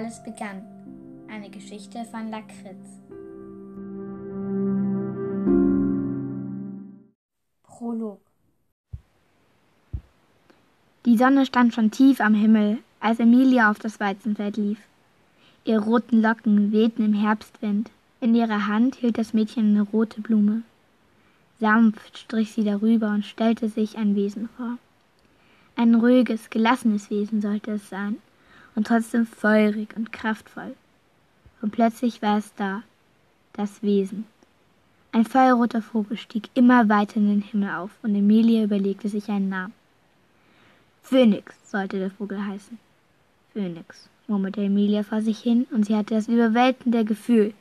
alles begann. Eine Geschichte von Lakritz. Prolog Die Sonne stand schon tief am Himmel, als Emilia auf das Weizenfeld lief. Ihre roten Locken wehten im Herbstwind. In ihrer Hand hielt das Mädchen eine rote Blume. Sanft strich sie darüber und stellte sich ein Wesen vor. Ein ruhiges, gelassenes Wesen sollte es sein und trotzdem feurig und kraftvoll. Und plötzlich war es da, das Wesen. Ein feuerroter Vogel stieg immer weiter in den Himmel auf und Emilia überlegte sich einen Namen. Phönix sollte der Vogel heißen. Phönix, murmelte Emilia vor sich hin und sie hatte das überwältigende Gefühl,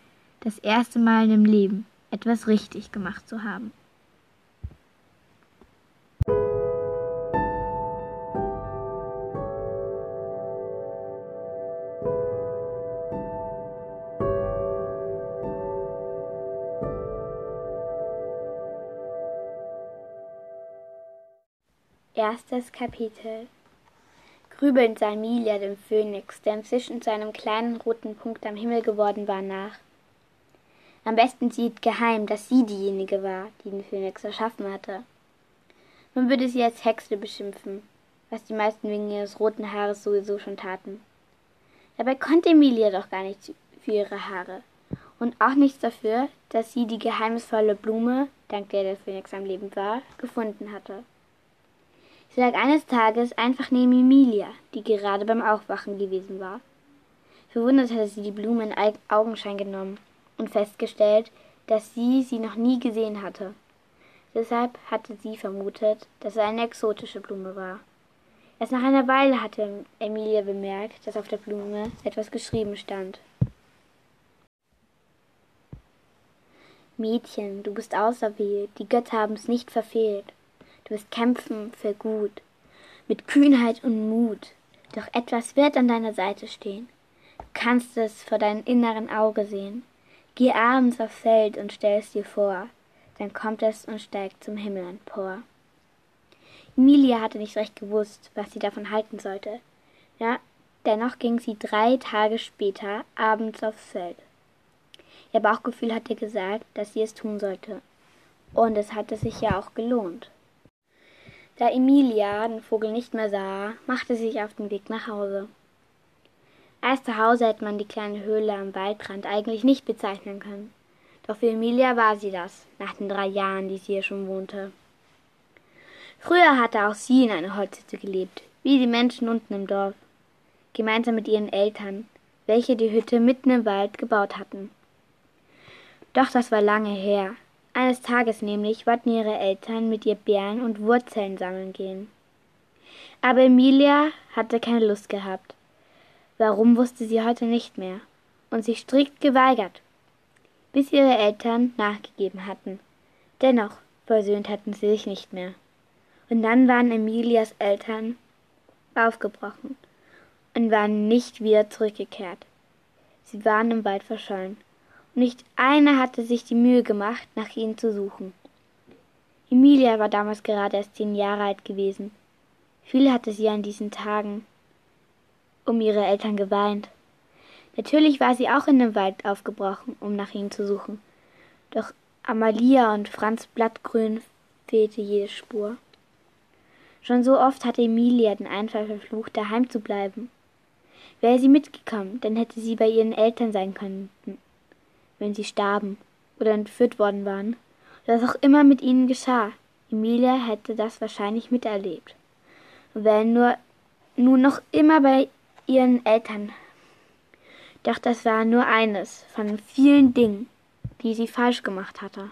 das erste Mal in ihrem Leben etwas richtig gemacht zu haben. Erstes Kapitel Grübelnd sah Emilia dem Phönix, der inzwischen zu einem kleinen roten Punkt am Himmel geworden war, nach. Am besten sieht geheim, dass sie diejenige war, die den Phönix erschaffen hatte. Man würde sie als Hexe beschimpfen, was die meisten wegen ihres roten Haares sowieso schon taten. Dabei konnte Emilia doch gar nichts für ihre Haare und auch nichts dafür, dass sie die geheimnisvolle Blume, dank der der Phönix am Leben war, gefunden hatte. Sie lag eines Tages einfach neben Emilia, die gerade beim Aufwachen gewesen war. Verwundert hatte sie die Blume in Augenschein genommen und festgestellt, dass sie sie noch nie gesehen hatte. Deshalb hatte sie vermutet, dass es eine exotische Blume war. Erst nach einer Weile hatte Emilia bemerkt, dass auf der Blume etwas geschrieben stand. Mädchen, du bist auserwählt, die Götter haben es nicht verfehlt. Du wirst kämpfen für gut, mit Kühnheit und Mut. Doch etwas wird an deiner Seite stehen. Du kannst es vor deinem inneren Auge sehen. Geh abends aufs Feld und stell es dir vor. Dann kommt es und steigt zum Himmel empor. Emilia hatte nicht recht gewusst, was sie davon halten sollte. Ja, dennoch ging sie drei Tage später abends aufs Feld. Ihr Bauchgefühl hatte gesagt, dass sie es tun sollte. Und es hatte sich ja auch gelohnt. Da Emilia den Vogel nicht mehr sah, machte sie sich auf den Weg nach Hause. Als zu Hause hätte man die kleine Höhle am Waldrand eigentlich nicht bezeichnen können. Doch für Emilia war sie das, nach den drei Jahren, die sie hier schon wohnte. Früher hatte auch sie in einer Holzhütte gelebt, wie die Menschen unten im Dorf, gemeinsam mit ihren Eltern, welche die Hütte mitten im Wald gebaut hatten. Doch das war lange her, eines Tages nämlich wollten ihre Eltern mit ihr Beeren und Wurzeln sammeln gehen. Aber Emilia hatte keine Lust gehabt. Warum wusste sie heute nicht mehr und sich strikt geweigert, bis ihre Eltern nachgegeben hatten. Dennoch versöhnt hatten sie sich nicht mehr. Und dann waren Emilias Eltern aufgebrochen und waren nicht wieder zurückgekehrt. Sie waren im Wald verschollen nicht einer hatte sich die Mühe gemacht, nach ihnen zu suchen. Emilia war damals gerade erst zehn Jahre alt gewesen. Viel hatte sie an diesen Tagen um ihre Eltern geweint. Natürlich war sie auch in den Wald aufgebrochen, um nach ihnen zu suchen. Doch Amalia und Franz Blattgrün fehlte jede Spur. Schon so oft hatte Emilia den Einfall verflucht, daheim zu bleiben. Wäre sie mitgekommen, dann hätte sie bei ihren Eltern sein können wenn sie starben oder entführt worden waren, oder was auch immer mit ihnen geschah. Emilia hätte das wahrscheinlich miterlebt. Wäre nur nun noch immer bei ihren Eltern. Doch das war nur eines von vielen Dingen, die sie falsch gemacht hatte.